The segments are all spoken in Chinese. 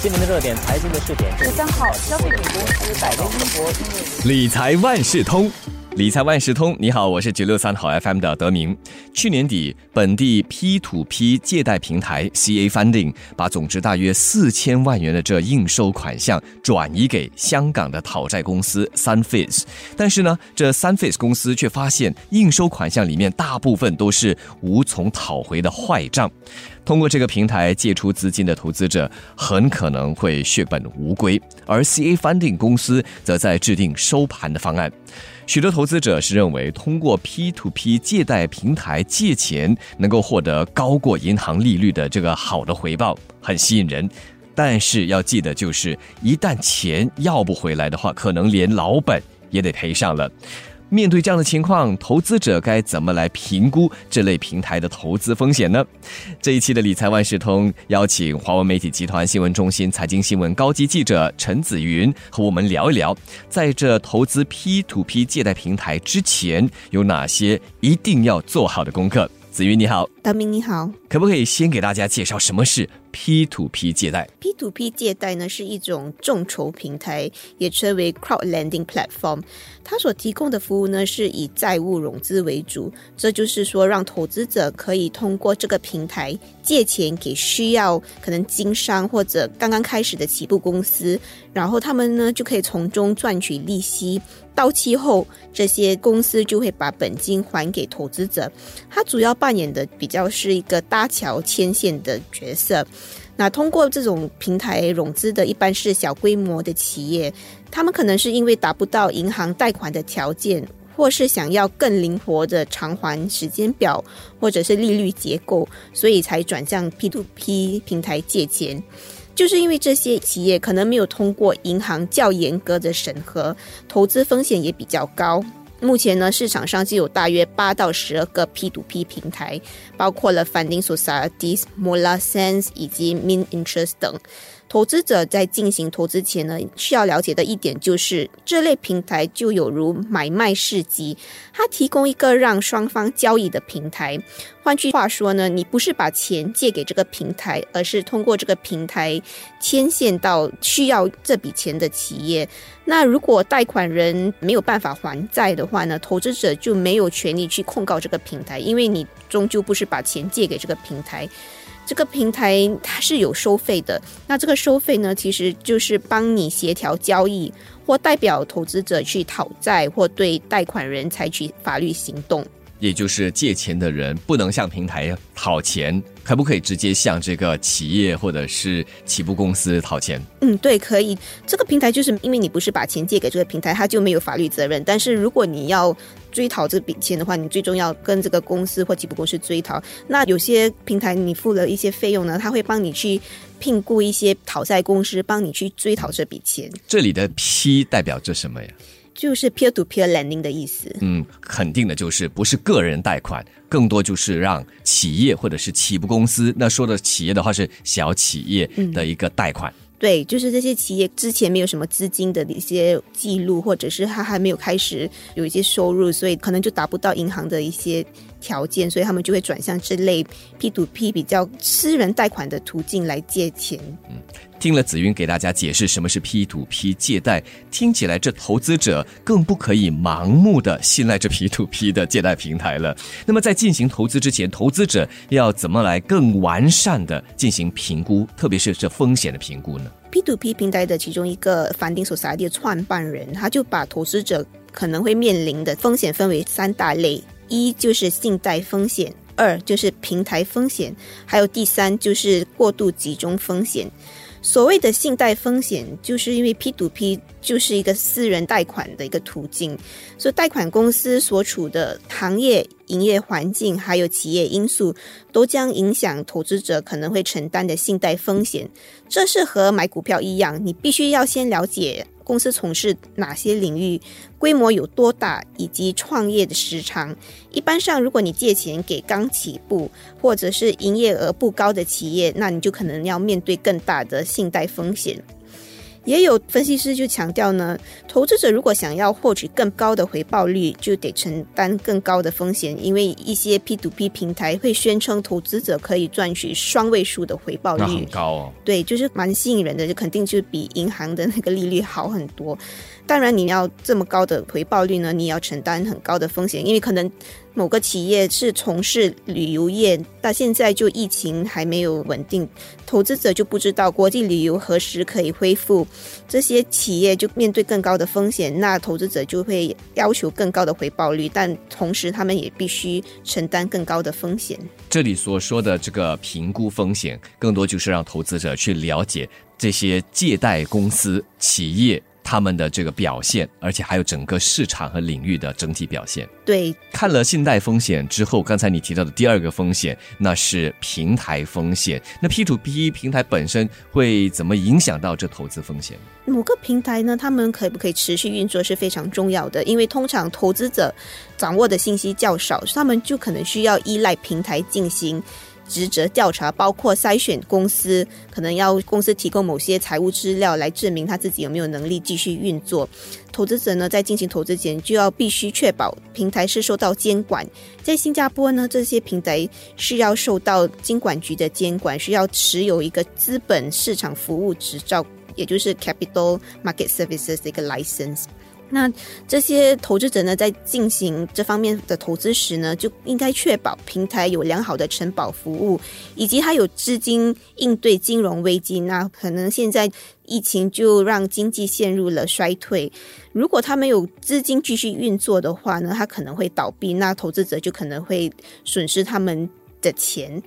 今年的热点财经的试点，十三号，消费品公司百威英博因为理财万事通。理财万事通，你好，我是九六三好 FM 的德明。去年底，本地 P to P 借贷平台 CA Funding 把总值大约四千万元的这应收款项转移给香港的讨债公司 Sunface，但是呢，这 Sunface 公司却发现应收款项里面大部分都是无从讨回的坏账。通过这个平台借出资金的投资者很可能会血本无归，而 CA Funding 公司则在制定收盘的方案。许多投资者是认为，通过 P to P 借贷平台借钱能够获得高过银行利率的这个好的回报，很吸引人。但是要记得，就是一旦钱要不回来的话，可能连老本也得赔上了。面对这样的情况，投资者该怎么来评估这类平台的投资风险呢？这一期的理财万事通邀请华文媒体集团新闻中心财经新闻高级记者陈子云和我们聊一聊，在这投资 P to P 借贷平台之前有哪些一定要做好的功课。子云你好，大明你好。可不可以先给大家介绍什么是 P to P 借贷？P to P 借贷呢是一种众筹平台，也称为 crowd lending platform。它所提供的服务呢是以债务融资为主，这就是说让投资者可以通过这个平台借钱给需要可能经商或者刚刚开始的起步公司，然后他们呢就可以从中赚取利息。到期后，这些公司就会把本金还给投资者。它主要扮演的比较是一个搭桥牵线的角色。那通过这种平台融资的，一般是小规模的企业，他们可能是因为达不到银行贷款的条件，或是想要更灵活的偿还时间表，或者是利率结构，所以才转向 P to P 平台借钱。就是因为这些企业可能没有通过银行较严格的审核，投资风险也比较高。目前呢，市场上就有大约八到十二个 P2P 平台，包括了 Funding Societies、MolarSense 以及 Min Interest 等。投资者在进行投资前呢，需要了解的一点就是，这类平台就有如买卖市集，它提供一个让双方交易的平台。换句话说呢，你不是把钱借给这个平台，而是通过这个平台牵线到需要这笔钱的企业。那如果贷款人没有办法还债的话呢，投资者就没有权利去控告这个平台，因为你终究不是把钱借给这个平台。这个平台它是有收费的，那这个收费呢，其实就是帮你协调交易，或代表投资者去讨债，或对贷款人采取法律行动。也就是借钱的人不能向平台讨钱，可不可以直接向这个企业或者是起步公司讨钱？嗯，对，可以。这个平台就是因为你不是把钱借给这个平台，它就没有法律责任。但是如果你要追讨这笔钱的话，你最终要跟这个公司或起步公司追讨。那有些平台你付了一些费用呢，他会帮你去聘雇一些讨债公司，帮你去追讨这笔钱。这里的 P 代表着什么呀？就是 peer to peer lending 的意思。嗯，肯定的就是不是个人贷款，更多就是让企业或者是起步公司，那说的企业的话是小企业的一个贷款。对，就是这些企业之前没有什么资金的一些记录，或者是他还没有开始有一些收入，所以可能就达不到银行的一些条件，所以他们就会转向这类 P to P 比较私人贷款的途径来借钱。嗯听了子云给大家解释什么是 P to P 借贷，听起来这投资者更不可以盲目的信赖这 P to P 的借贷平台了。那么在进行投资之前，投资者要怎么来更完善的进行评估，特别是这风险的评估呢？P to P 平台的其中一个 Funding Society 的创办人，他就把投资者可能会面临的风险分为三大类：一就是信贷风险，二就是平台风险，还有第三就是过度集中风险。所谓的信贷风险，就是因为 P to P 就是一个私人贷款的一个途径，所以贷款公司所处的行业、营业环境还有企业因素，都将影响投资者可能会承担的信贷风险。这是和买股票一样，你必须要先了解公司从事哪些领域，规模有多大，以及创业的时长。一般上，如果你借钱给刚起步或者是营业额不高的企业，那你就可能要面对更大的信贷风险。也有分析师就强调呢，投资者如果想要获取更高的回报率，就得承担更高的风险，因为一些 P to P 平台会宣称投资者可以赚取双位数的回报率，那很高哦。对，就是蛮吸引人的，就肯定就比银行的那个利率好很多。当然，你要这么高的回报率呢，你也要承担很高的风险，因为可能某个企业是从事旅游业，到现在就疫情还没有稳定，投资者就不知道国际旅游何时可以恢复，这些企业就面对更高的风险，那投资者就会要求更高的回报率，但同时他们也必须承担更高的风险。这里所说的这个评估风险，更多就是让投资者去了解这些借贷公司企业。他们的这个表现，而且还有整个市场和领域的整体表现。对，看了信贷风险之后，刚才你提到的第二个风险，那是平台风险。那 P to P 平台本身会怎么影响到这投资风险？某个平台呢，他们可不可以持续运作是非常重要的，因为通常投资者掌握的信息较少，他们就可能需要依赖平台进行。职责调查包括筛选公司，可能要公司提供某些财务资料来证明他自己有没有能力继续运作。投资者呢，在进行投资前就要必须确保平台是受到监管。在新加坡呢，这些平台是要受到金管局的监管，需要持有一个资本市场服务执照，也就是 Capital Market Services 的一个 license。那这些投资者呢，在进行这方面的投资时呢，就应该确保平台有良好的承保服务，以及它有资金应对金融危机。那可能现在疫情就让经济陷入了衰退，如果他没有资金继续运作的话呢，他可能会倒闭，那投资者就可能会损失他们。的钱，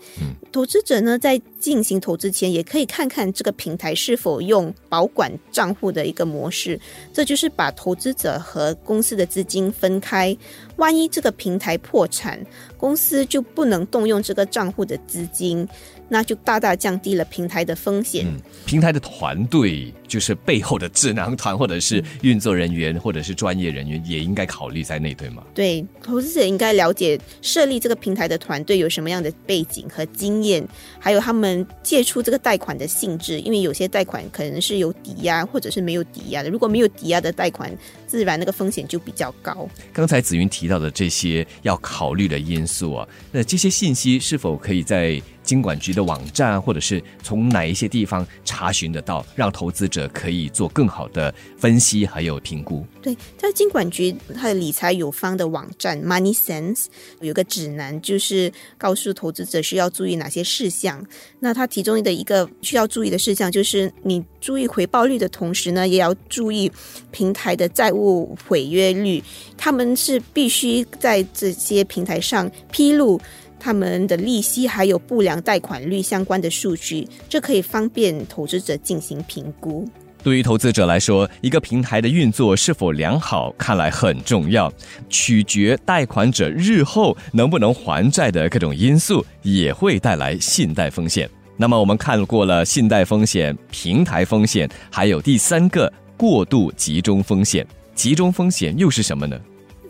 投资者呢在进行投资前，也可以看看这个平台是否用保管账户的一个模式，这就是把投资者和公司的资金分开。万一这个平台破产，公司就不能动用这个账户的资金。那就大大降低了平台的风险。嗯平台的团队就是背后的智囊团，或者是运作人员，或者是专业人员，也应该考虑在内，对吗？对，投资者应该了解设立这个平台的团队有什么样的背景和经验，还有他们借出这个贷款的性质，因为有些贷款可能是有抵押，或者是没有抵押的。如果没有抵押的贷款，自然那个风险就比较高。刚才紫云提到的这些要考虑的因素啊，那这些信息是否可以在？金管局的网站，或者是从哪一些地方查询得到，让投资者可以做更好的分析还有评估。对，在金管局它的理财有方的网站 Money Sense 有个指南，就是告诉投资者需要注意哪些事项。那它其中的一个需要注意的事项，就是你注意回报率的同时呢，也要注意平台的债务毁约率。他们是必须在这些平台上披露。他们的利息还有不良贷款率相关的数据，这可以方便投资者进行评估。对于投资者来说，一个平台的运作是否良好，看来很重要，取决贷款者日后能不能还债的各种因素，也会带来信贷风险。那么，我们看过了信贷风险、平台风险，还有第三个过度集中风险。集中风险又是什么呢？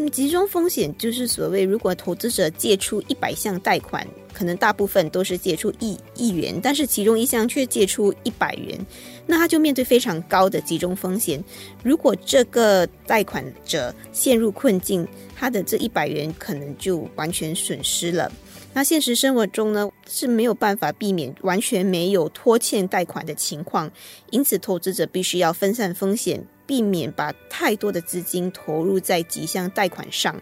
集中风险就是所谓，如果投资者借出一百项贷款，可能大部分都是借出一亿元，但是其中一项却借出一百元，那他就面对非常高的集中风险。如果这个贷款者陷入困境，他的这一百元可能就完全损失了。那现实生活中呢是没有办法避免完全没有拖欠贷款的情况，因此投资者必须要分散风险。避免把太多的资金投入在几项贷款上。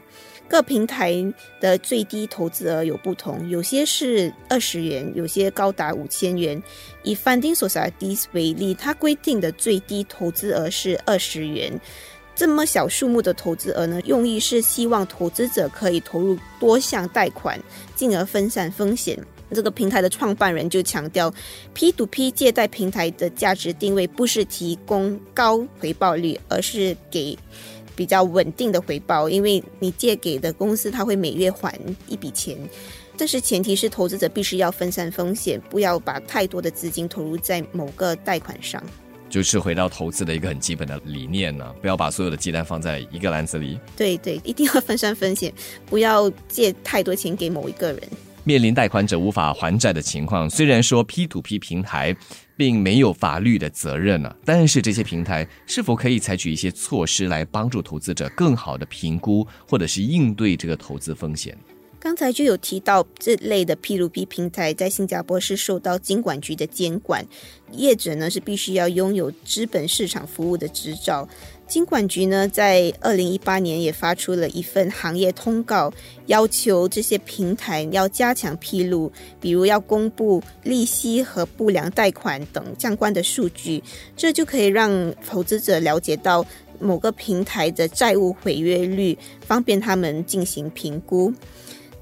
各平台的最低投资额有不同，有些是二十元，有些高达五千元。以 Funding Societies 为例，它规定的最低投资额是二十元。这么小数目的投资额呢，用意是希望投资者可以投入多项贷款，进而分散风险。这个平台的创办人就强调，P to P 借贷平台的价值定位不是提供高回报率，而是给比较稳定的回报。因为你借给的公司，它会每月还一笔钱，但是前提是投资者必须要分散风险，不要把太多的资金投入在某个贷款上。就是回到投资的一个很基本的理念呢，不要把所有的鸡蛋放在一个篮子里。对对，一定要分散风险，不要借太多钱给某一个人。面临贷款者无法还债的情况，虽然说 P to P 平台并没有法律的责任呢。但是这些平台是否可以采取一些措施来帮助投资者更好的评估或者是应对这个投资风险？刚才就有提到这类的 P2P 平台在新加坡是受到金管局的监管，业者呢是必须要拥有资本市场服务的执照。金管局呢在二零一八年也发出了一份行业通告，要求这些平台要加强披露，比如要公布利息和不良贷款等相关的数据，这就可以让投资者了解到某个平台的债务毁约率，方便他们进行评估。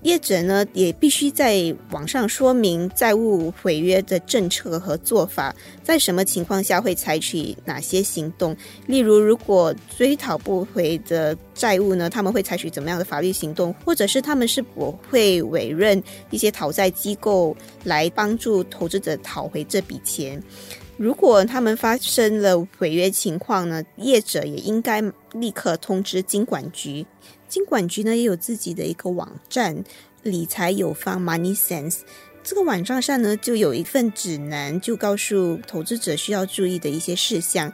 业者呢也必须在网上说明债务毁约的政策和做法，在什么情况下会采取哪些行动。例如，如果追讨不回的债务呢，他们会采取怎么样的法律行动，或者是他们是否会委任一些讨债机构来帮助投资者讨回这笔钱。如果他们发生了违约情况呢，业者也应该立刻通知金管局。金管局呢也有自己的一个网站，理财有方 Money Sense。这个网站上呢就有一份指南，就告诉投资者需要注意的一些事项。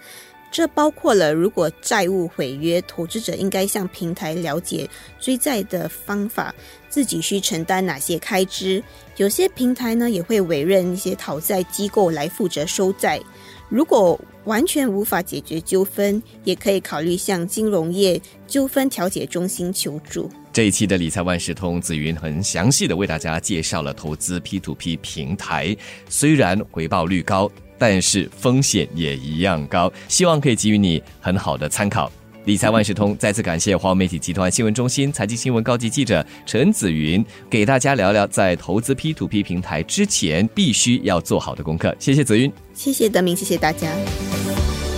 这包括了如果债务毁约，投资者应该向平台了解追债的方法，自己需承担哪些开支。有些平台呢也会委任一些讨债机构来负责收债。如果完全无法解决纠纷，也可以考虑向金融业纠纷调解中心求助。这一期的理财万事通，紫云很详细的为大家介绍了投资 P to P 平台，虽然回报率高，但是风险也一样高，希望可以给予你很好的参考。理财万事通再次感谢华为媒体集团新闻中心财经新闻高级记者陈子云，给大家聊聊在投资 P to P 平台之前必须要做好的功课。谢谢子云，谢谢德明，谢谢大家。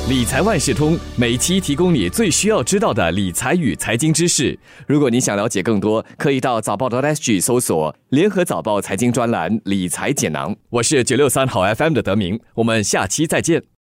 理财万事通每期提供你最需要知道的理财与财经知识。如果你想了解更多，可以到早报的 SG 搜索联合早报财经专栏理财简囊。我是九六三好 FM 的德明，我们下期再见。